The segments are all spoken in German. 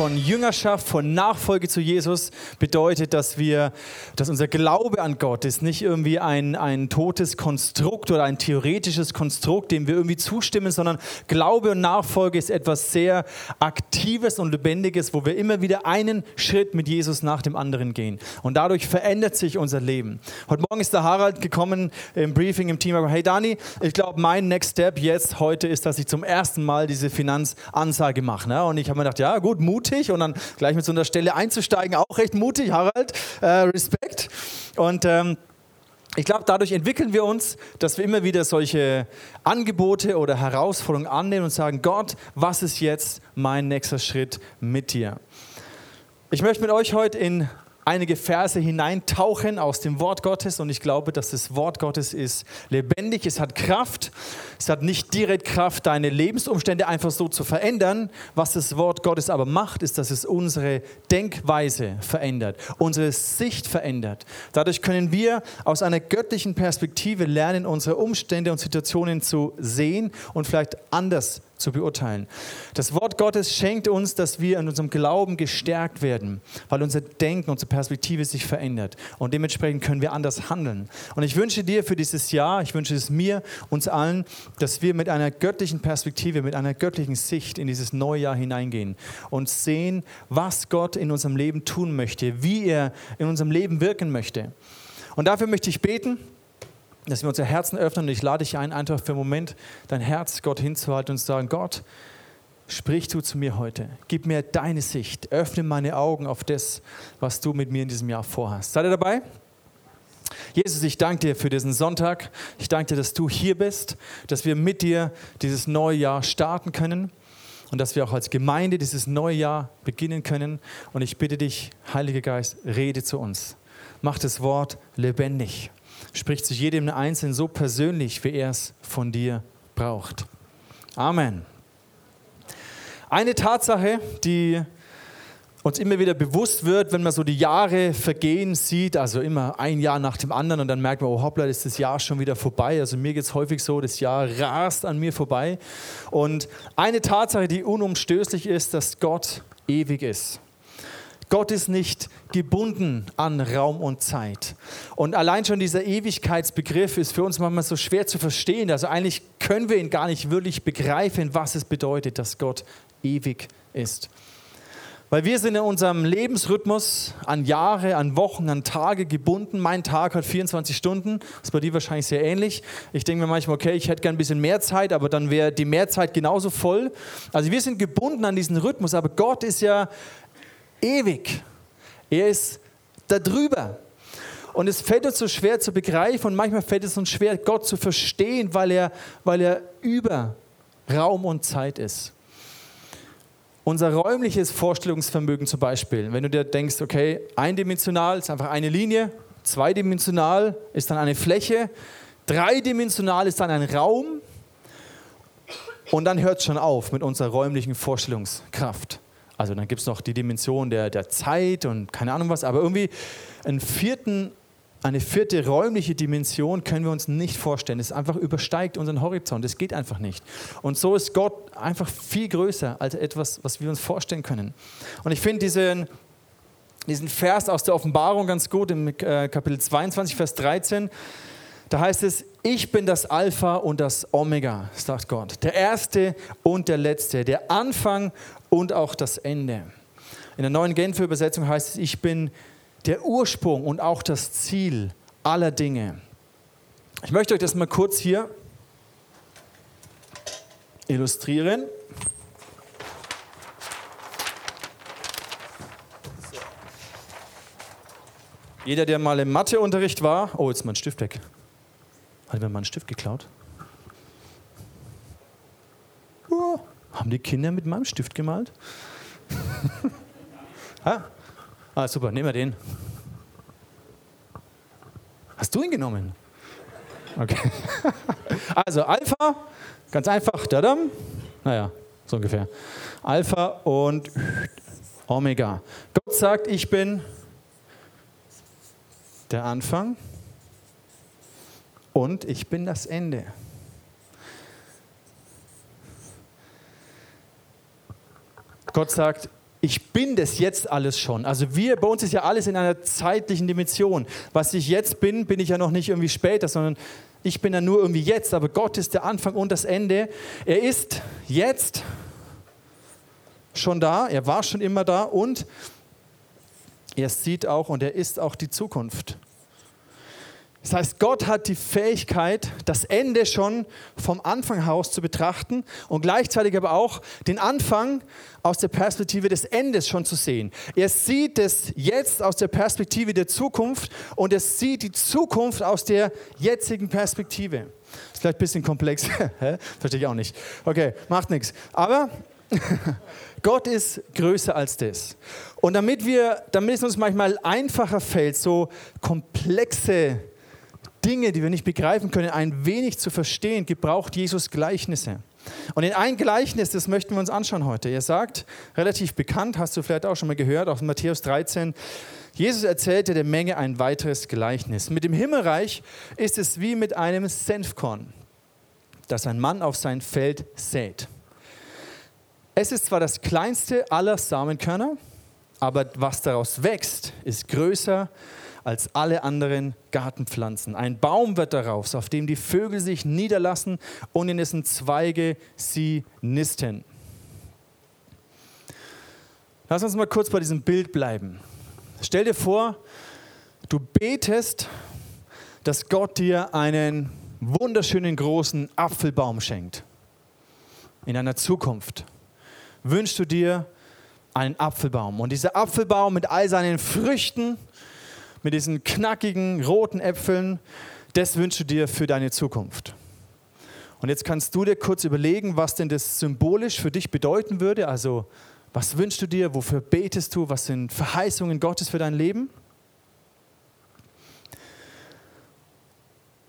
von Jüngerschaft, von Nachfolge zu Jesus bedeutet, dass wir, dass unser Glaube an Gott ist nicht irgendwie ein, ein totes Konstrukt oder ein theoretisches Konstrukt, dem wir irgendwie zustimmen, sondern Glaube und Nachfolge ist etwas sehr Aktives und Lebendiges, wo wir immer wieder einen Schritt mit Jesus nach dem anderen gehen. Und dadurch verändert sich unser Leben. Heute Morgen ist der Harald gekommen im Briefing im Team, hey Dani, ich glaube, mein Next Step jetzt heute ist, dass ich zum ersten Mal diese Finanzansage mache. Ne? Und ich habe mir gedacht, ja gut, mutig und dann gleich mit so einer Stelle einzusteigen, auch recht mutig, Harald, äh, Respekt. Und ähm, ich glaube, dadurch entwickeln wir uns, dass wir immer wieder solche Angebote oder Herausforderungen annehmen und sagen, Gott, was ist jetzt mein nächster Schritt mit dir? Ich möchte mit euch heute in einige Verse hineintauchen aus dem Wort Gottes und ich glaube, dass das Wort Gottes ist lebendig, es hat Kraft, es hat nicht direkt Kraft, deine Lebensumstände einfach so zu verändern. Was das Wort Gottes aber macht, ist, dass es unsere Denkweise verändert, unsere Sicht verändert. Dadurch können wir aus einer göttlichen Perspektive lernen, unsere Umstände und Situationen zu sehen und vielleicht anders zu beurteilen. Das Wort Gottes schenkt uns, dass wir in unserem Glauben gestärkt werden, weil unser Denken, unsere Perspektive sich verändert. Und dementsprechend können wir anders handeln. Und ich wünsche dir für dieses Jahr, ich wünsche es mir, uns allen, dass wir mit einer göttlichen Perspektive, mit einer göttlichen Sicht in dieses neue Jahr hineingehen und sehen, was Gott in unserem Leben tun möchte, wie er in unserem Leben wirken möchte. Und dafür möchte ich beten dass wir unser Herzen öffnen. Und ich lade dich ein, einfach für einen Moment dein Herz Gott hinzuhalten und zu sagen, Gott, sprich du zu mir heute. Gib mir deine Sicht. Öffne meine Augen auf das, was du mit mir in diesem Jahr vorhast. Seid ihr dabei? Jesus, ich danke dir für diesen Sonntag. Ich danke dir, dass du hier bist, dass wir mit dir dieses neue Jahr starten können und dass wir auch als Gemeinde dieses neue Jahr beginnen können. Und ich bitte dich, Heiliger Geist, rede zu uns. Mach das Wort lebendig spricht zu jedem Einzelnen so persönlich, wie er es von dir braucht. Amen. Eine Tatsache, die uns immer wieder bewusst wird, wenn man so die Jahre vergehen sieht, also immer ein Jahr nach dem anderen und dann merkt man, oh hoppla, ist das Jahr schon wieder vorbei. Also mir geht es häufig so, das Jahr rast an mir vorbei. Und eine Tatsache, die unumstößlich ist, dass Gott ewig ist. Gott ist nicht gebunden an Raum und Zeit. Und allein schon dieser Ewigkeitsbegriff ist für uns manchmal so schwer zu verstehen. Also eigentlich können wir ihn gar nicht wirklich begreifen, was es bedeutet, dass Gott ewig ist. Weil wir sind in unserem Lebensrhythmus an Jahre, an Wochen, an Tage gebunden. Mein Tag hat 24 Stunden. Das ist bei dir wahrscheinlich sehr ähnlich. Ich denke mir manchmal, okay, ich hätte gern ein bisschen mehr Zeit, aber dann wäre die Mehrzeit genauso voll. Also wir sind gebunden an diesen Rhythmus, aber Gott ist ja ewig. Er ist da drüber. Und es fällt uns so schwer zu begreifen und manchmal fällt es uns schwer, Gott zu verstehen, weil er, weil er über Raum und Zeit ist. Unser räumliches Vorstellungsvermögen zum Beispiel, wenn du dir denkst, okay, eindimensional ist einfach eine Linie, zweidimensional ist dann eine Fläche, dreidimensional ist dann ein Raum und dann hört es schon auf mit unserer räumlichen Vorstellungskraft. Also dann gibt es noch die Dimension der, der Zeit und keine Ahnung was, aber irgendwie einen vierten, eine vierte räumliche Dimension können wir uns nicht vorstellen. Es einfach übersteigt unseren Horizont. Es geht einfach nicht. Und so ist Gott einfach viel größer als etwas, was wir uns vorstellen können. Und ich finde diesen, diesen Vers aus der Offenbarung ganz gut im äh, Kapitel 22, Vers 13. Da heißt es, ich bin das Alpha und das Omega, sagt Gott. Der Erste und der Letzte, der Anfang und auch das Ende. In der neuen Genfer Übersetzung heißt es, ich bin der Ursprung und auch das Ziel aller Dinge. Ich möchte euch das mal kurz hier illustrieren. Jeder, der mal im Matheunterricht war, oh, jetzt ist mein Stift weg. Hat mir mal einen Stift geklaut? Oh. Haben die Kinder mit meinem Stift gemalt? ah? ah, super, nehmen wir den. Hast du ihn genommen? Okay. also Alpha, ganz einfach, dadam. Naja, so ungefähr. Alpha und Omega. Gott sagt, ich bin der Anfang und ich bin das Ende. Gott sagt, ich bin das jetzt alles schon. Also wir, bei uns ist ja alles in einer zeitlichen Dimension. Was ich jetzt bin, bin ich ja noch nicht irgendwie später, sondern ich bin ja nur irgendwie jetzt. Aber Gott ist der Anfang und das Ende. Er ist jetzt schon da, er war schon immer da und er sieht auch und er ist auch die Zukunft. Das heißt, Gott hat die Fähigkeit, das Ende schon vom Anfang aus zu betrachten und gleichzeitig aber auch den Anfang aus der Perspektive des Endes schon zu sehen. Er sieht es jetzt aus der Perspektive der Zukunft und er sieht die Zukunft aus der jetzigen Perspektive. Ist vielleicht ein bisschen komplex. Verstehe ich auch nicht. Okay, macht nichts. Aber Gott ist größer als das. Und damit, wir, damit es uns manchmal einfacher fällt, so komplexe Dinge, die wir nicht begreifen können, ein wenig zu verstehen, gebraucht Jesus Gleichnisse. Und in ein Gleichnis, das möchten wir uns anschauen heute. Er sagt, relativ bekannt, hast du vielleicht auch schon mal gehört, aus Matthäus 13, Jesus erzählte der Menge ein weiteres Gleichnis. Mit dem Himmelreich ist es wie mit einem Senfkorn, das ein Mann auf sein Feld sät. Es ist zwar das kleinste aller Samenkörner, aber was daraus wächst, ist größer alle anderen Gartenpflanzen. Ein Baum wird daraus, auf dem die Vögel sich niederlassen und in dessen Zweige sie nisten. Lass uns mal kurz bei diesem Bild bleiben. Stell dir vor, du betest, dass Gott dir einen wunderschönen großen Apfelbaum schenkt in einer Zukunft wünschst du dir einen Apfelbaum. Und dieser Apfelbaum mit all seinen Früchten, mit diesen knackigen roten Äpfeln, das wünschst du dir für deine Zukunft. Und jetzt kannst du dir kurz überlegen, was denn das symbolisch für dich bedeuten würde. Also, was wünschst du dir? Wofür betest du? Was sind Verheißungen Gottes für dein Leben?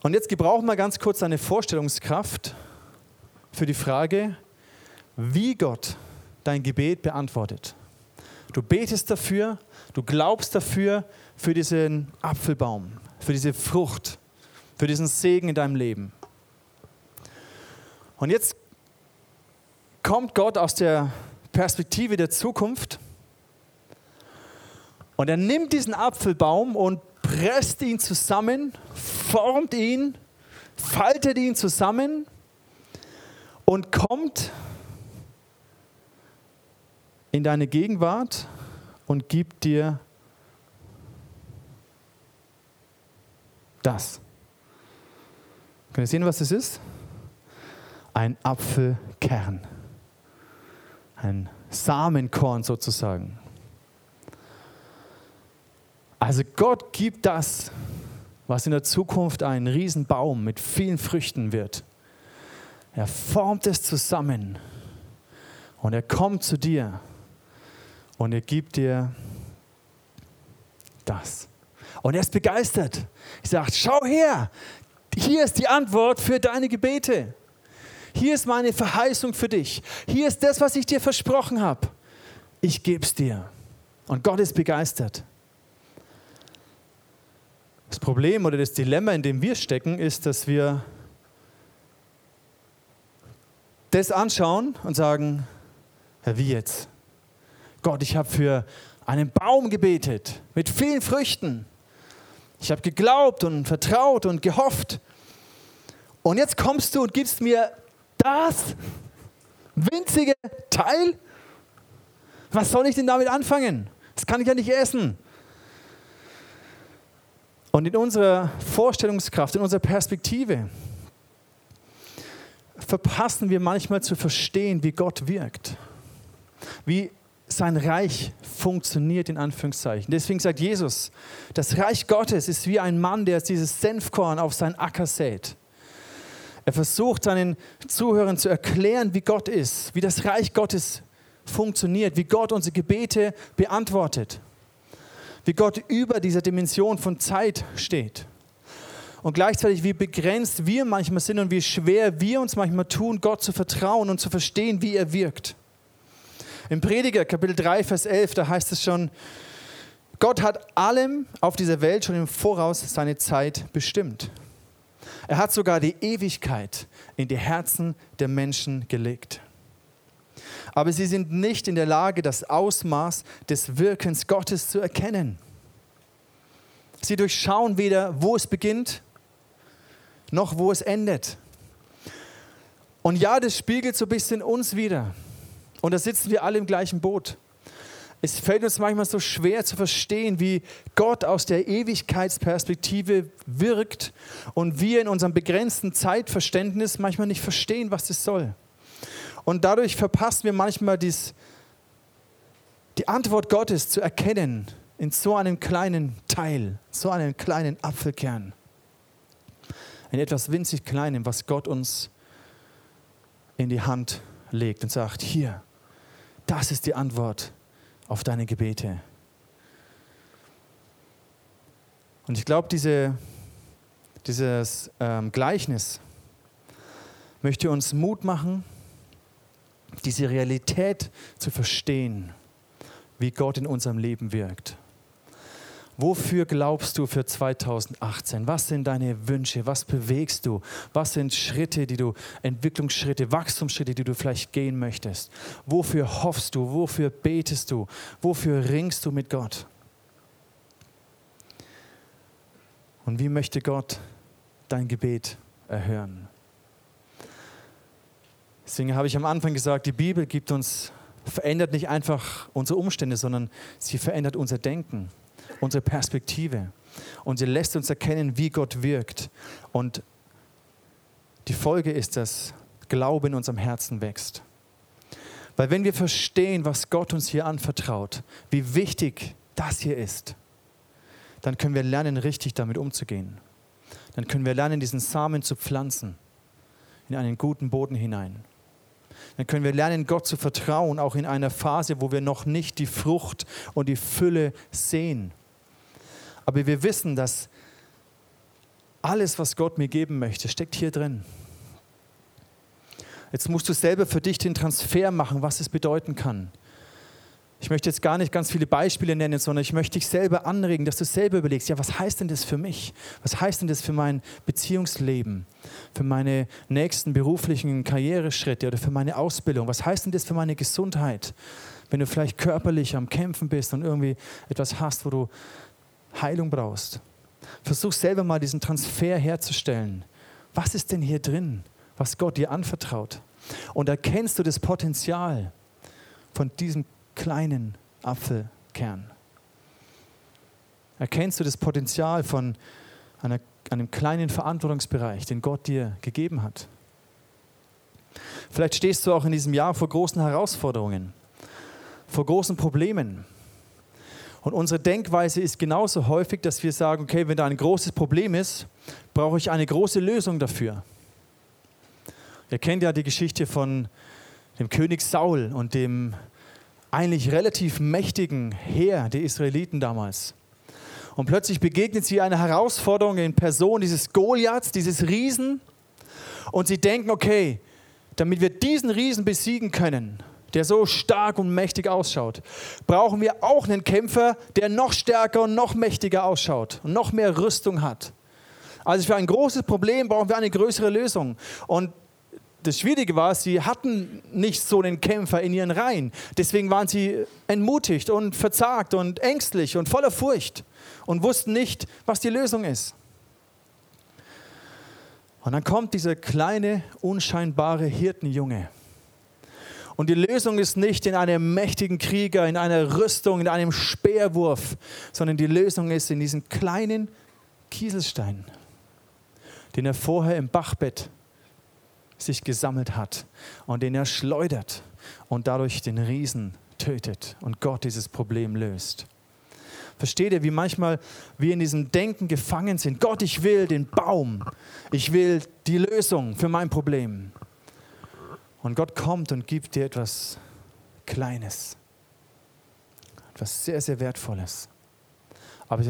Und jetzt gebrauchen wir ganz kurz deine Vorstellungskraft für die Frage, wie Gott dein Gebet beantwortet. Du betest dafür, du glaubst dafür, für diesen Apfelbaum, für diese Frucht, für diesen Segen in deinem Leben. Und jetzt kommt Gott aus der Perspektive der Zukunft und er nimmt diesen Apfelbaum und presst ihn zusammen, formt ihn, faltet ihn zusammen und kommt in deine Gegenwart und gibt dir das. Könnt ihr sehen, was das ist? Ein Apfelkern. Ein Samenkorn sozusagen. Also Gott gibt das, was in der Zukunft ein Riesenbaum mit vielen Früchten wird. Er formt es zusammen und er kommt zu dir und er gibt dir das. Und er ist begeistert. Ich sage, schau her, hier ist die Antwort für deine Gebete. Hier ist meine Verheißung für dich. Hier ist das, was ich dir versprochen habe. Ich gebe es dir. Und Gott ist begeistert. Das Problem oder das Dilemma, in dem wir stecken, ist, dass wir das anschauen und sagen, ja, wie jetzt? Gott, ich habe für einen Baum gebetet mit vielen Früchten. Ich habe geglaubt und vertraut und gehofft. Und jetzt kommst du und gibst mir das winzige Teil? Was soll ich denn damit anfangen? Das kann ich ja nicht essen. Und in unserer Vorstellungskraft, in unserer Perspektive verpassen wir manchmal zu verstehen, wie Gott wirkt. Wie sein Reich funktioniert, in Anführungszeichen. Deswegen sagt Jesus, das Reich Gottes ist wie ein Mann, der dieses Senfkorn auf seinen Acker sät. Er versucht seinen Zuhörern zu erklären, wie Gott ist, wie das Reich Gottes funktioniert, wie Gott unsere Gebete beantwortet, wie Gott über dieser Dimension von Zeit steht. Und gleichzeitig, wie begrenzt wir manchmal sind und wie schwer wir uns manchmal tun, Gott zu vertrauen und zu verstehen, wie er wirkt. Im Prediger Kapitel 3, Vers 11, da heißt es schon, Gott hat allem auf dieser Welt schon im Voraus seine Zeit bestimmt. Er hat sogar die Ewigkeit in die Herzen der Menschen gelegt. aber sie sind nicht in der Lage, das Ausmaß des Wirkens Gottes zu erkennen. Sie durchschauen weder, wo es beginnt, noch wo es endet. Und ja, das spiegelt so ein bisschen uns wieder. Und da sitzen wir alle im gleichen Boot. Es fällt uns manchmal so schwer zu verstehen, wie Gott aus der Ewigkeitsperspektive wirkt und wir in unserem begrenzten Zeitverständnis manchmal nicht verstehen, was das soll. Und dadurch verpassen wir manchmal dies, die Antwort Gottes zu erkennen in so einem kleinen Teil, so einem kleinen Apfelkern. In etwas winzig Kleinem, was Gott uns in die Hand legt und sagt, hier, das ist die Antwort auf deine Gebete. Und ich glaube, diese, dieses ähm, Gleichnis möchte uns Mut machen, diese Realität zu verstehen, wie Gott in unserem Leben wirkt. Wofür glaubst du für 2018? Was sind deine Wünsche? Was bewegst du? Was sind Schritte, die du, Entwicklungsschritte, Wachstumsschritte, die du vielleicht gehen möchtest? Wofür hoffst du? Wofür betest du? Wofür ringst du mit Gott? Und wie möchte Gott dein Gebet erhören? Deswegen habe ich am Anfang gesagt, die Bibel gibt uns, verändert nicht einfach unsere Umstände, sondern sie verändert unser Denken unsere Perspektive. Und sie lässt uns erkennen, wie Gott wirkt. Und die Folge ist, dass Glaube in unserem Herzen wächst. Weil wenn wir verstehen, was Gott uns hier anvertraut, wie wichtig das hier ist, dann können wir lernen, richtig damit umzugehen. Dann können wir lernen, diesen Samen zu pflanzen in einen guten Boden hinein. Dann können wir lernen, Gott zu vertrauen, auch in einer Phase, wo wir noch nicht die Frucht und die Fülle sehen. Aber wir wissen, dass alles, was Gott mir geben möchte, steckt hier drin. Jetzt musst du selber für dich den Transfer machen, was es bedeuten kann. Ich möchte jetzt gar nicht ganz viele Beispiele nennen, sondern ich möchte dich selber anregen, dass du selber überlegst, ja, was heißt denn das für mich? Was heißt denn das für mein Beziehungsleben? Für meine nächsten beruflichen Karriereschritte oder für meine Ausbildung? Was heißt denn das für meine Gesundheit? Wenn du vielleicht körperlich am Kämpfen bist und irgendwie etwas hast, wo du Heilung brauchst. Versuch selber mal diesen Transfer herzustellen. Was ist denn hier drin, was Gott dir anvertraut? Und erkennst du das Potenzial von diesem kleinen Apfelkern? Erkennst du das Potenzial von einer, einem kleinen Verantwortungsbereich, den Gott dir gegeben hat? Vielleicht stehst du auch in diesem Jahr vor großen Herausforderungen, vor großen Problemen. Und unsere Denkweise ist genauso häufig, dass wir sagen, okay, wenn da ein großes Problem ist, brauche ich eine große Lösung dafür. Ihr kennt ja die Geschichte von dem König Saul und dem eigentlich relativ mächtigen Heer der Israeliten damals. Und plötzlich begegnet sie einer Herausforderung in Person dieses Goliaths, dieses Riesen. Und sie denken, okay, damit wir diesen Riesen besiegen können, der so stark und mächtig ausschaut, brauchen wir auch einen Kämpfer, der noch stärker und noch mächtiger ausschaut und noch mehr Rüstung hat. Also für ein großes Problem brauchen wir eine größere Lösung. Und das Schwierige war, sie hatten nicht so einen Kämpfer in ihren Reihen. Deswegen waren sie entmutigt und verzagt und ängstlich und voller Furcht und wussten nicht, was die Lösung ist. Und dann kommt dieser kleine, unscheinbare Hirtenjunge und die Lösung ist nicht in einem mächtigen Krieger, in einer Rüstung, in einem Speerwurf, sondern die Lösung ist in diesem kleinen Kieselstein, den er vorher im Bachbett sich gesammelt hat und den er schleudert und dadurch den Riesen tötet und Gott dieses Problem löst. Versteht ihr, wie manchmal wir in diesem Denken gefangen sind? Gott, ich will den Baum. Ich will die Lösung für mein Problem. Und Gott kommt und gibt dir etwas Kleines, etwas sehr, sehr Wertvolles. Aber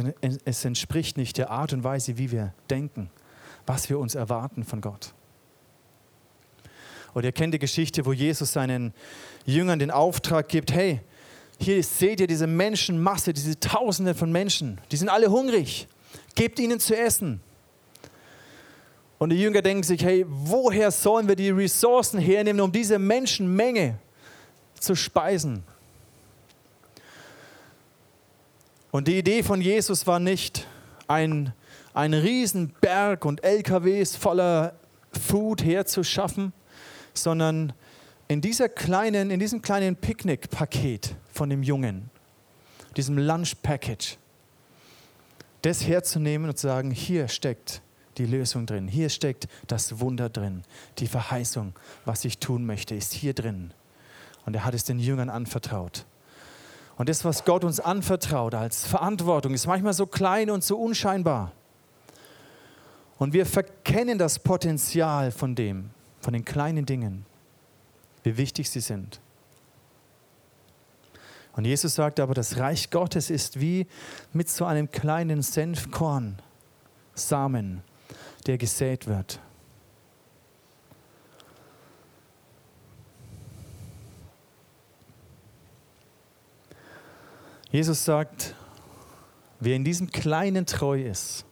es entspricht nicht der Art und Weise, wie wir denken, was wir uns erwarten von Gott. Oder ihr kennt die Geschichte, wo Jesus seinen Jüngern den Auftrag gibt, hey, hier seht ihr diese Menschenmasse, diese Tausende von Menschen, die sind alle hungrig, gebt ihnen zu essen. Und die Jünger denken sich, hey, woher sollen wir die Ressourcen hernehmen, um diese Menschenmenge zu speisen. Und die Idee von Jesus war nicht, ein, ein Riesenberg und LKWs voller Food herzuschaffen, sondern in, dieser kleinen, in diesem kleinen Picknickpaket von dem Jungen, diesem Lunch Package, das herzunehmen und zu sagen, hier steckt die Lösung drin, hier steckt das Wunder drin, die Verheißung, was ich tun möchte, ist hier drin. Und er hat es den Jüngern anvertraut. Und das, was Gott uns anvertraut als Verantwortung, ist manchmal so klein und so unscheinbar. Und wir verkennen das Potenzial von dem, von den kleinen Dingen, wie wichtig sie sind. Und Jesus sagt aber, das Reich Gottes ist wie mit so einem kleinen Senfkorn, Samen, der gesät wird. Jesus sagt, wer in diesem Kleinen treu ist,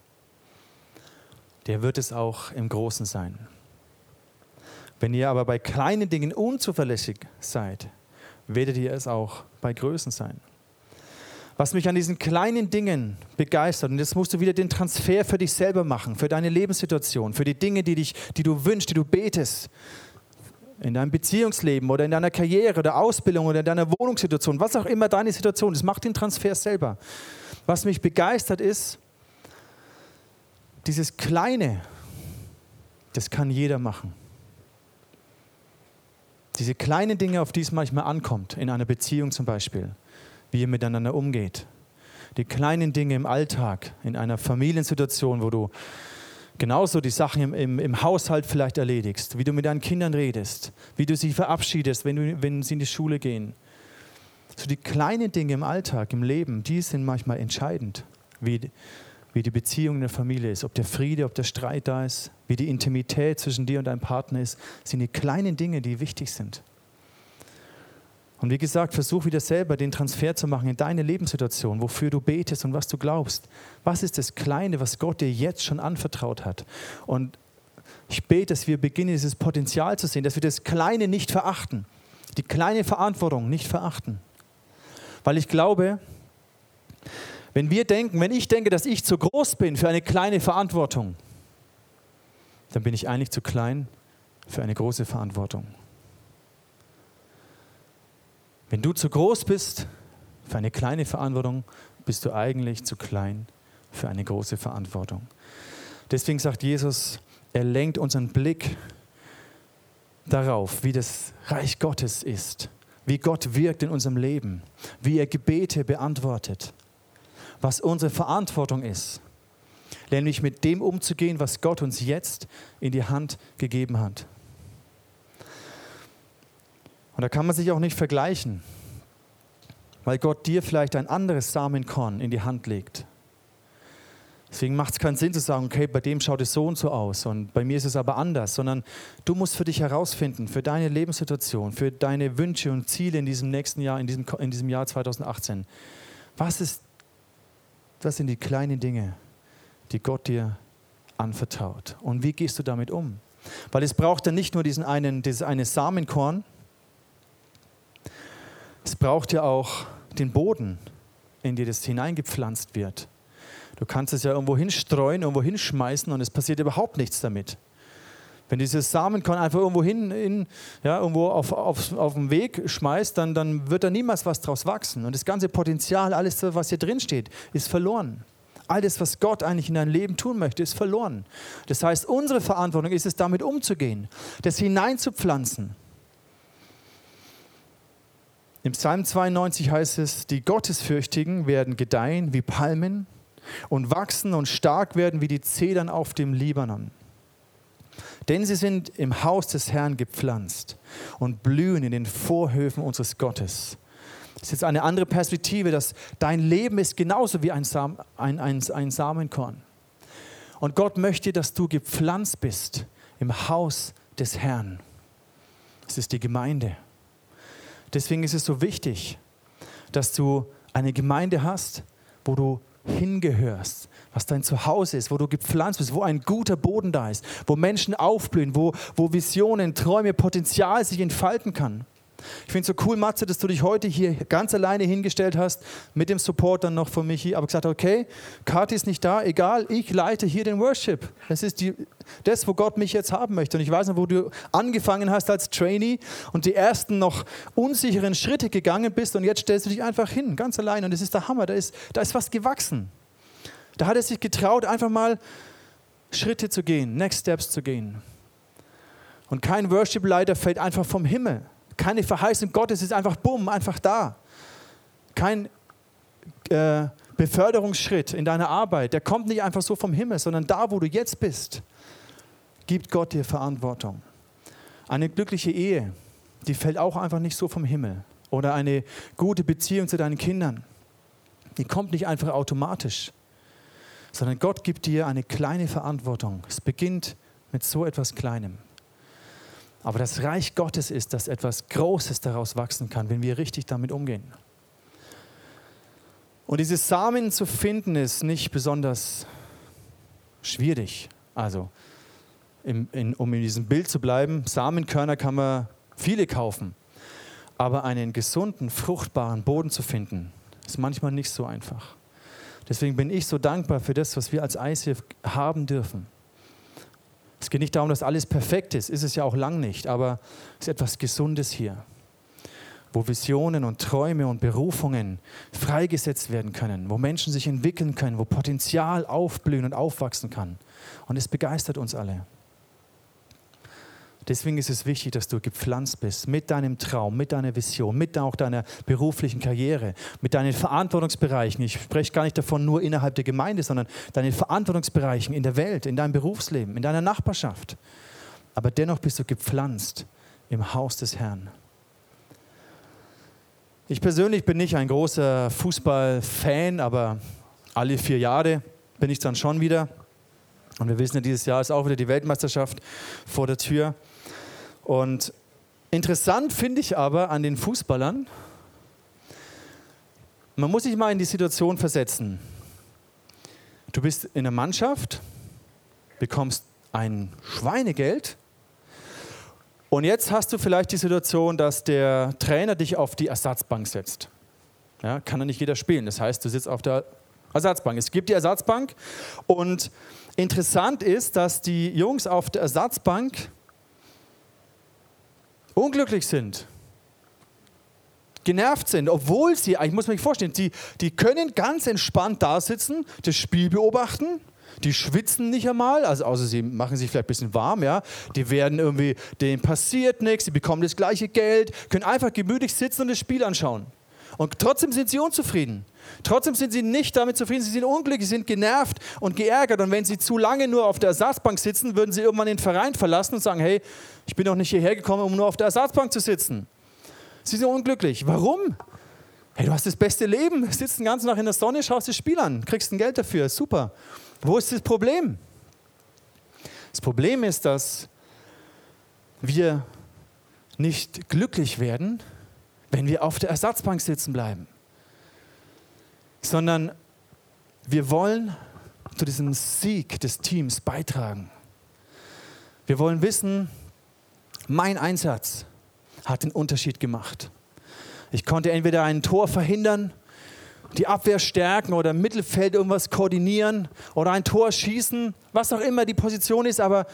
der wird es auch im Großen sein. Wenn ihr aber bei kleinen Dingen unzuverlässig seid, werdet ihr es auch bei Größen sein. Was mich an diesen kleinen Dingen begeistert, und jetzt musst du wieder den Transfer für dich selber machen, für deine Lebenssituation, für die Dinge, die, dich, die du wünschst, die du betest, in deinem Beziehungsleben oder in deiner Karriere oder Ausbildung oder in deiner Wohnungssituation, was auch immer deine Situation ist, mach den Transfer selber. Was mich begeistert ist, dieses Kleine, das kann jeder machen. Diese kleinen Dinge, auf die es manchmal ankommt, in einer Beziehung zum Beispiel, wie ihr miteinander umgeht. Die kleinen Dinge im Alltag, in einer Familiensituation, wo du genauso die Sachen im, im, im, Haushalt vielleicht erledigst, wie du mit deinen Kindern redest, wie du sie verabschiedest, wenn, du, wenn sie in die Schule gehen. So die kleinen Dinge im Alltag, im Leben, die sind manchmal entscheidend, wie, wie die Beziehung in der Familie ist, ob der Friede, ob der Streit da ist, wie die Intimität zwischen dir und deinem Partner ist, sind die kleinen Dinge, die wichtig sind. Und wie gesagt, versuch wieder selber den Transfer zu machen in deine Lebenssituation, wofür du betest und was du glaubst. Was ist das Kleine, was Gott dir jetzt schon anvertraut hat? Und ich bete, dass wir beginnen, dieses Potenzial zu sehen, dass wir das Kleine nicht verachten, die kleine Verantwortung nicht verachten. Weil ich glaube, wenn wir denken, wenn ich denke, dass ich zu groß bin für eine kleine Verantwortung, dann bin ich eigentlich zu klein für eine große Verantwortung. Wenn du zu groß bist für eine kleine Verantwortung, bist du eigentlich zu klein für eine große Verantwortung. Deswegen sagt Jesus, er lenkt unseren Blick darauf, wie das Reich Gottes ist, wie Gott wirkt in unserem Leben, wie er Gebete beantwortet, was unsere Verantwortung ist, nämlich mit dem umzugehen, was Gott uns jetzt in die Hand gegeben hat. Und da kann man sich auch nicht vergleichen, weil Gott dir vielleicht ein anderes Samenkorn in die Hand legt. Deswegen macht es keinen Sinn zu sagen, okay, bei dem schaut es so und so aus und bei mir ist es aber anders, sondern du musst für dich herausfinden, für deine Lebenssituation, für deine Wünsche und Ziele in diesem nächsten Jahr, in diesem, in diesem Jahr 2018. Was, ist, was sind die kleinen Dinge, die Gott dir anvertraut? Und wie gehst du damit um? Weil es braucht dann nicht nur diesen einen, dieses eine Samenkorn, es braucht ja auch den Boden, in den das hineingepflanzt wird. Du kannst es ja irgendwo hinstreuen, irgendwo hinschmeißen und es passiert überhaupt nichts damit. Wenn dieses Samenkorn einfach irgendwo hin, in, ja, irgendwo auf, auf, auf den Weg schmeißt, dann, dann wird da niemals was draus wachsen. Und das ganze Potenzial, alles, was hier drin steht, ist verloren. Alles, was Gott eigentlich in deinem Leben tun möchte, ist verloren. Das heißt, unsere Verantwortung ist es, damit umzugehen, das hineinzupflanzen. Im Psalm 92 heißt es, die Gottesfürchtigen werden gedeihen wie Palmen und wachsen und stark werden wie die Zedern auf dem Libanon. Denn sie sind im Haus des Herrn gepflanzt und blühen in den Vorhöfen unseres Gottes. Das ist jetzt eine andere Perspektive, dass dein Leben ist genauso wie ein, Sam, ein, ein, ein Samenkorn. Und Gott möchte, dass du gepflanzt bist im Haus des Herrn. Das ist die Gemeinde. Deswegen ist es so wichtig, dass du eine Gemeinde hast, wo du hingehörst, was dein Zuhause ist, wo du gepflanzt bist, wo ein guter Boden da ist, wo Menschen aufblühen, wo, wo Visionen, Träume, Potenzial sich entfalten kann. Ich finde es so cool, Matze, dass du dich heute hier ganz alleine hingestellt hast, mit dem Support dann noch von Michi, aber gesagt, okay, Kathi ist nicht da, egal, ich leite hier den Worship. Das ist die, das, wo Gott mich jetzt haben möchte. Und ich weiß noch, wo du angefangen hast als Trainee und die ersten noch unsicheren Schritte gegangen bist und jetzt stellst du dich einfach hin, ganz alleine. Und das ist der Hammer, da ist, da ist was gewachsen. Da hat er sich getraut, einfach mal Schritte zu gehen, Next Steps zu gehen. Und kein Worship-Leiter fällt einfach vom Himmel. Keine Verheißung Gottes ist einfach bumm, einfach da. Kein äh, Beförderungsschritt in deiner Arbeit, der kommt nicht einfach so vom Himmel, sondern da, wo du jetzt bist, gibt Gott dir Verantwortung. Eine glückliche Ehe, die fällt auch einfach nicht so vom Himmel. Oder eine gute Beziehung zu deinen Kindern, die kommt nicht einfach automatisch, sondern Gott gibt dir eine kleine Verantwortung. Es beginnt mit so etwas Kleinem. Aber das Reich Gottes ist, dass etwas Großes daraus wachsen kann, wenn wir richtig damit umgehen. Und diese Samen zu finden ist nicht besonders schwierig. Also, in, in, um in diesem Bild zu bleiben, Samenkörner kann man viele kaufen. Aber einen gesunden, fruchtbaren Boden zu finden, ist manchmal nicht so einfach. Deswegen bin ich so dankbar für das, was wir als ICF haben dürfen. Es geht nicht darum, dass alles perfekt ist, ist es ja auch lang nicht, aber es ist etwas Gesundes hier, wo Visionen und Träume und Berufungen freigesetzt werden können, wo Menschen sich entwickeln können, wo Potenzial aufblühen und aufwachsen kann. Und es begeistert uns alle. Deswegen ist es wichtig, dass du gepflanzt bist mit deinem Traum, mit deiner Vision, mit auch deiner beruflichen Karriere, mit deinen Verantwortungsbereichen. Ich spreche gar nicht davon nur innerhalb der Gemeinde, sondern deinen Verantwortungsbereichen in der Welt, in deinem Berufsleben, in deiner Nachbarschaft. Aber dennoch bist du gepflanzt im Haus des Herrn. Ich persönlich bin nicht ein großer Fußballfan, aber alle vier Jahre bin ich dann schon wieder. Und wir wissen ja, dieses Jahr ist auch wieder die Weltmeisterschaft vor der Tür. Und interessant finde ich aber an den Fußballern, man muss sich mal in die Situation versetzen. Du bist in einer Mannschaft, bekommst ein Schweinegeld und jetzt hast du vielleicht die Situation, dass der Trainer dich auf die Ersatzbank setzt. Ja, kann ja nicht jeder spielen. Das heißt, du sitzt auf der Ersatzbank. Es gibt die Ersatzbank und interessant ist, dass die Jungs auf der Ersatzbank unglücklich sind, genervt sind, obwohl sie, ich muss mir vorstellen, die, die können ganz entspannt da sitzen, das Spiel beobachten, die schwitzen nicht einmal, also außer sie machen sich vielleicht ein bisschen warm, ja. Die werden irgendwie, denen passiert nichts, sie bekommen das gleiche Geld, können einfach gemütlich sitzen und das Spiel anschauen. Und trotzdem sind sie unzufrieden. Trotzdem sind sie nicht damit zufrieden, sie sind unglücklich, sie sind genervt und geärgert. Und wenn sie zu lange nur auf der Ersatzbank sitzen, würden sie irgendwann den Verein verlassen und sagen, hey, ich bin doch nicht hierher gekommen, um nur auf der Ersatzbank zu sitzen. Sie sind unglücklich. Warum? Hey, du hast das beste Leben, sitzt den ganzen Tag in der Sonne, schaust das Spiel an, kriegst ein Geld dafür, super. Wo ist das Problem? Das Problem ist, dass wir nicht glücklich werden, wenn wir auf der Ersatzbank sitzen bleiben sondern wir wollen zu diesem Sieg des Teams beitragen. Wir wollen wissen, mein Einsatz hat den Unterschied gemacht. Ich konnte entweder ein Tor verhindern, die Abwehr stärken oder im Mittelfeld irgendwas koordinieren oder ein Tor schießen, was auch immer die Position ist, aber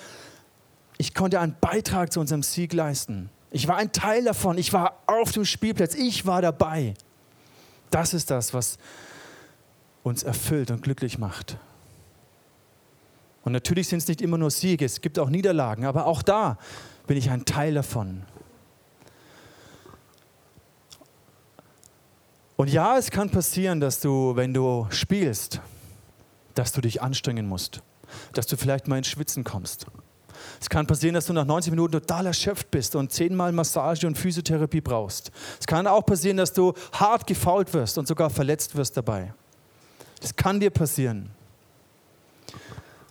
ich konnte einen Beitrag zu unserem Sieg leisten. Ich war ein Teil davon, ich war auf dem Spielplatz, ich war dabei. Das ist das, was uns erfüllt und glücklich macht. Und natürlich sind es nicht immer nur Siege, es gibt auch Niederlagen, aber auch da bin ich ein Teil davon. Und ja, es kann passieren, dass du, wenn du spielst, dass du dich anstrengen musst, dass du vielleicht mal ins Schwitzen kommst. Es kann passieren, dass du nach 90 Minuten total erschöpft bist und zehnmal Massage und Physiotherapie brauchst. Es kann auch passieren, dass du hart gefault wirst und sogar verletzt wirst dabei. Das kann dir passieren.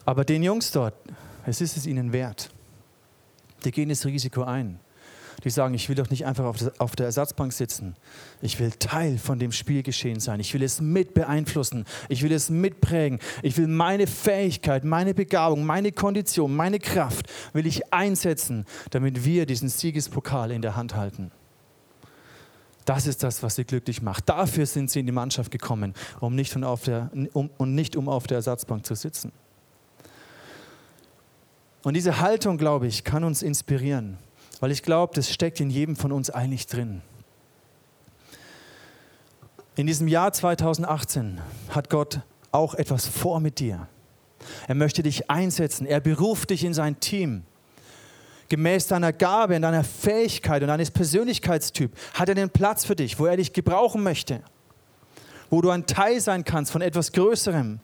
Aber den Jungs dort, es ist es ihnen wert. Die gehen das Risiko ein. Die sagen, ich will doch nicht einfach auf der Ersatzbank sitzen. Ich will Teil von dem Spielgeschehen sein. Ich will es mit beeinflussen. Ich will es mitprägen. Ich will meine Fähigkeit, meine Begabung, meine Kondition, meine Kraft will ich einsetzen, damit wir diesen Siegespokal in der Hand halten. Das ist das, was sie glücklich macht. Dafür sind sie in die Mannschaft gekommen, um nicht, um auf der, um, und nicht um auf der Ersatzbank zu sitzen. Und diese Haltung, glaube ich, kann uns inspirieren, weil ich glaube, das steckt in jedem von uns eigentlich drin. In diesem Jahr 2018 hat Gott auch etwas vor mit dir. Er möchte dich einsetzen. Er beruft dich in sein Team. Gemäß deiner Gabe und deiner Fähigkeit und deines Persönlichkeitstyps hat er den Platz für dich, wo er dich gebrauchen möchte. Wo du ein Teil sein kannst von etwas Größerem.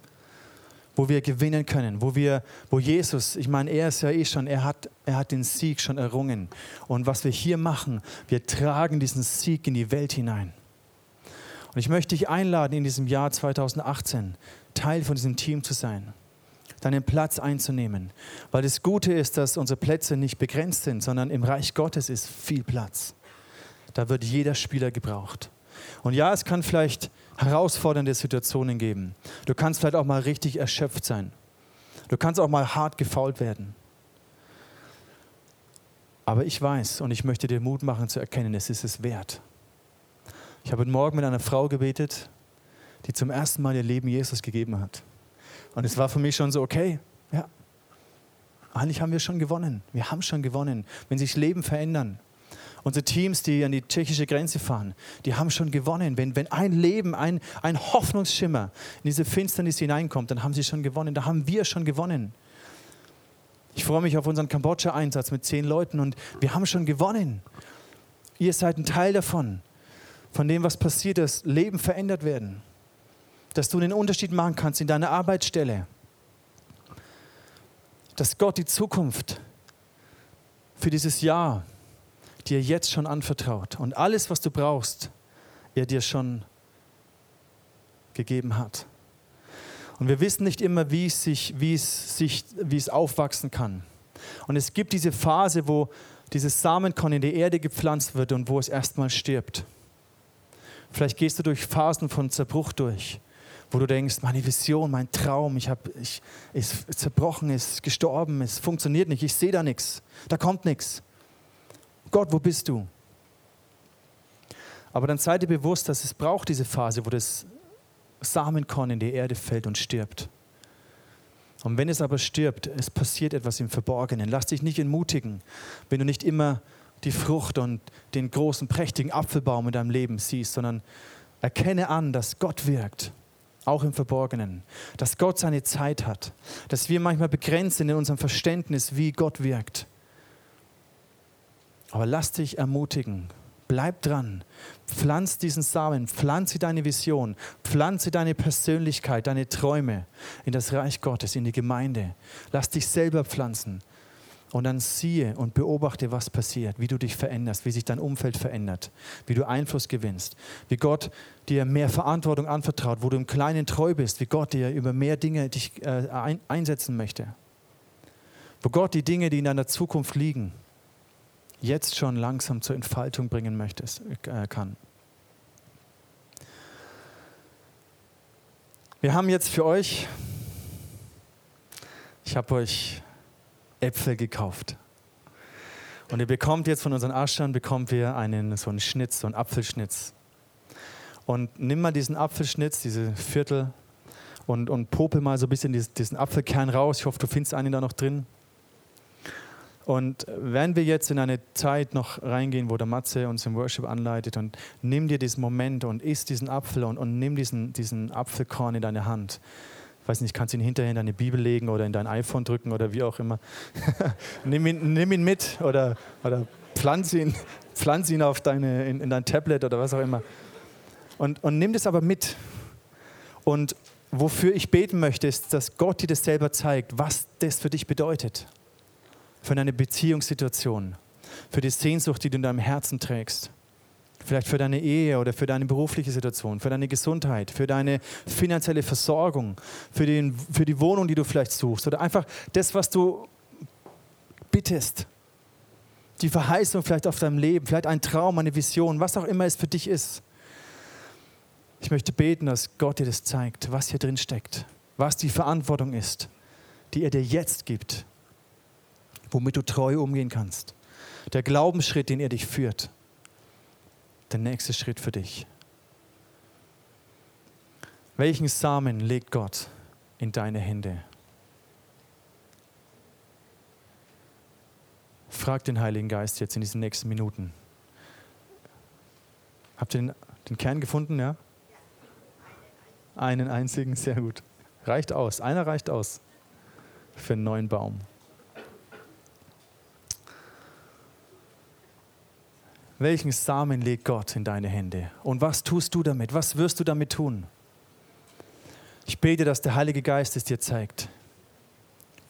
Wo wir gewinnen können. Wo, wir, wo Jesus, ich meine, er ist ja eh schon, er hat, er hat den Sieg schon errungen. Und was wir hier machen, wir tragen diesen Sieg in die Welt hinein. Und ich möchte dich einladen, in diesem Jahr 2018 Teil von diesem Team zu sein, deinen Platz einzunehmen. Weil das Gute ist, dass unsere Plätze nicht begrenzt sind, sondern im Reich Gottes ist viel Platz. Da wird jeder Spieler gebraucht. Und ja, es kann vielleicht herausfordernde Situationen geben. Du kannst vielleicht auch mal richtig erschöpft sein. Du kannst auch mal hart gefault werden. Aber ich weiß und ich möchte dir Mut machen zu erkennen, es ist es wert. Ich habe heute Morgen mit einer Frau gebetet, die zum ersten Mal ihr Leben Jesus gegeben hat. Und es war für mich schon so, okay, ja, eigentlich haben wir schon gewonnen. Wir haben schon gewonnen. Wenn sich Leben verändern, unsere Teams, die an die tschechische Grenze fahren, die haben schon gewonnen. Wenn, wenn ein Leben, ein, ein Hoffnungsschimmer in diese Finsternis hineinkommt, dann haben sie schon gewonnen. Da haben wir schon gewonnen. Ich freue mich auf unseren Kambodscha-Einsatz mit zehn Leuten und wir haben schon gewonnen. Ihr seid ein Teil davon von dem, was passiert ist, Leben verändert werden. Dass du einen Unterschied machen kannst in deiner Arbeitsstelle. Dass Gott die Zukunft für dieses Jahr dir jetzt schon anvertraut und alles, was du brauchst, er dir schon gegeben hat. Und wir wissen nicht immer, wie es, sich, wie, es sich, wie es aufwachsen kann. Und es gibt diese Phase, wo dieses Samenkorn in die Erde gepflanzt wird und wo es erstmal stirbt. Vielleicht gehst du durch Phasen von Zerbruch durch, wo du denkst, meine Vision, mein Traum, ich hab, ich, ist zerbrochen, ist gestorben, es funktioniert nicht, ich sehe da nichts, da kommt nichts. Gott, wo bist du? Aber dann sei dir bewusst, dass es braucht diese Phase, wo das Samenkorn in die Erde fällt und stirbt. Und wenn es aber stirbt, es passiert etwas im Verborgenen. Lass dich nicht entmutigen, wenn du nicht immer die Frucht und den großen, prächtigen Apfelbaum in deinem Leben siehst, sondern erkenne an, dass Gott wirkt, auch im Verborgenen, dass Gott seine Zeit hat, dass wir manchmal begrenzt sind in unserem Verständnis, wie Gott wirkt. Aber lass dich ermutigen, bleib dran, pflanz diesen Samen, pflanze deine Vision, pflanze deine Persönlichkeit, deine Träume in das Reich Gottes, in die Gemeinde. Lass dich selber pflanzen. Und dann siehe und beobachte, was passiert, wie du dich veränderst, wie sich dein Umfeld verändert, wie du Einfluss gewinnst, wie Gott dir mehr Verantwortung anvertraut, wo du im Kleinen treu bist, wie Gott dir über mehr Dinge dich äh, ein, einsetzen möchte. Wo Gott die Dinge, die in deiner Zukunft liegen, jetzt schon langsam zur Entfaltung bringen möchtest, äh, kann. Wir haben jetzt für euch, ich habe euch Äpfel gekauft. Und ihr bekommt jetzt von unseren Aschern, bekommt wir einen, so einen Schnitz, so einen Apfelschnitz. Und nimm mal diesen Apfelschnitz, diese Viertel, und, und popel mal so ein bisschen diesen, Apfelkern raus. Ich hoffe, du findest einen da noch drin. Und wenn wir jetzt in eine Zeit noch reingehen, wo der Matze uns im Worship anleitet und nimm dir diesen Moment und isst diesen Apfel und, und nimm diesen, diesen Apfelkorn in deine Hand weiß nicht, kannst ihn hinterher in deine Bibel legen oder in dein iPhone drücken oder wie auch immer. nimm, ihn, nimm ihn mit oder, oder pflanz, ihn, pflanz ihn auf deine, in, in dein Tablet oder was auch immer. Und, und nimm das aber mit. Und wofür ich beten möchte, ist, dass Gott dir das selber zeigt, was das für dich bedeutet. Für deine Beziehungssituation, für die Sehnsucht, die du in deinem Herzen trägst. Vielleicht für deine Ehe oder für deine berufliche Situation, für deine Gesundheit, für deine finanzielle Versorgung, für, den, für die Wohnung, die du vielleicht suchst oder einfach das, was du bittest. Die Verheißung vielleicht auf deinem Leben, vielleicht ein Traum, eine Vision, was auch immer es für dich ist. Ich möchte beten, dass Gott dir das zeigt, was hier drin steckt, was die Verantwortung ist, die er dir jetzt gibt, womit du treu umgehen kannst. Der Glaubensschritt, den er dich führt der nächste Schritt für dich? Welchen Samen legt Gott in deine Hände? Frag den Heiligen Geist jetzt in diesen nächsten Minuten. Habt ihr den, den Kern gefunden? Ja? Einen einzigen, sehr gut. Reicht aus. Einer reicht aus für einen neuen Baum. Welchen Samen legt Gott in deine Hände? Und was tust du damit? Was wirst du damit tun? Ich bete, dass der Heilige Geist es dir zeigt,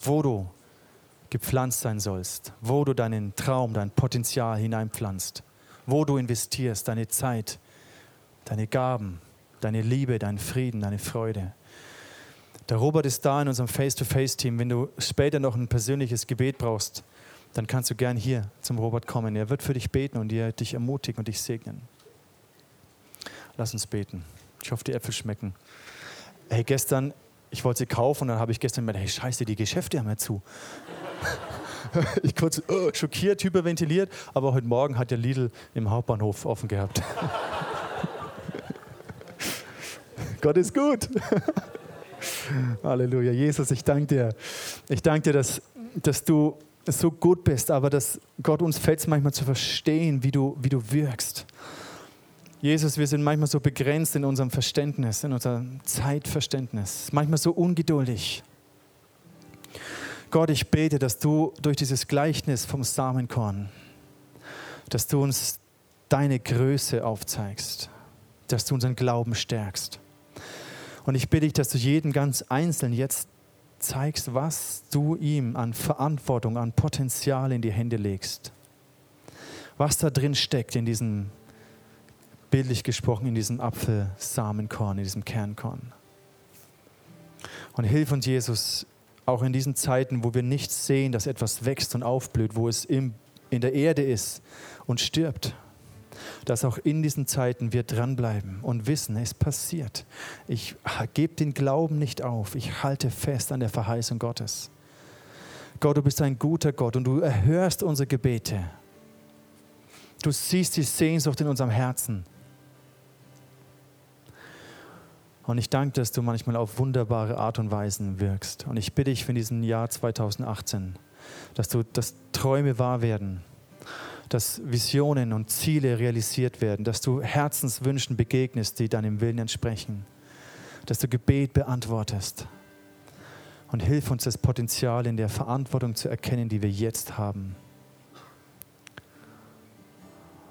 wo du gepflanzt sein sollst, wo du deinen Traum, dein Potenzial hineinpflanzt, wo du investierst, deine Zeit, deine Gaben, deine Liebe, deinen Frieden, deine Freude. Der Robert ist da in unserem Face-to-Face-Team. Wenn du später noch ein persönliches Gebet brauchst, dann kannst du gern hier zum Robert kommen. Er wird für dich beten und dich ermutigen und dich segnen. Lass uns beten. Ich hoffe, die Äpfel schmecken. Hey, gestern, ich wollte sie kaufen und dann habe ich gestern gedacht, hey, scheiße, die Geschäfte haben ja zu. ich kurz oh, schockiert, hyperventiliert, aber heute Morgen hat der Lidl im Hauptbahnhof offen gehabt. Gott ist gut. Halleluja. Jesus, ich danke dir. Ich danke dir, dass, dass du so gut bist, aber dass Gott uns fällt manchmal zu verstehen, wie du, wie du wirkst. Jesus, wir sind manchmal so begrenzt in unserem Verständnis, in unserem Zeitverständnis, manchmal so ungeduldig. Gott, ich bete, dass du durch dieses Gleichnis vom Samenkorn, dass du uns deine Größe aufzeigst, dass du unseren Glauben stärkst. Und ich bitte dich, dass du jedem ganz einzeln jetzt zeigst, was du ihm an Verantwortung, an Potenzial in die Hände legst. Was da drin steckt in diesem, bildlich gesprochen, in diesem Apfelsamenkorn, in diesem Kernkorn. Und hilf uns, Jesus, auch in diesen Zeiten, wo wir nicht sehen, dass etwas wächst und aufblüht, wo es im, in der Erde ist und stirbt, dass auch in diesen Zeiten wir dranbleiben und wissen, es passiert. Ich gebe den Glauben nicht auf. Ich halte fest an der Verheißung Gottes. Gott, du bist ein guter Gott und du erhörst unsere Gebete. Du siehst die Sehnsucht in unserem Herzen. Und ich danke, dass du manchmal auf wunderbare Art und Weise wirkst. Und ich bitte dich für diesen Jahr 2018, dass du, dass Träume wahr werden, dass Visionen und Ziele realisiert werden, dass du Herzenswünschen begegnest, die deinem Willen entsprechen, dass du Gebet beantwortest. Und hilf uns, das Potenzial in der Verantwortung zu erkennen, die wir jetzt haben.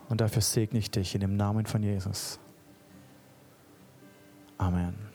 Und dafür segne ich dich in dem Namen von Jesus. Amen.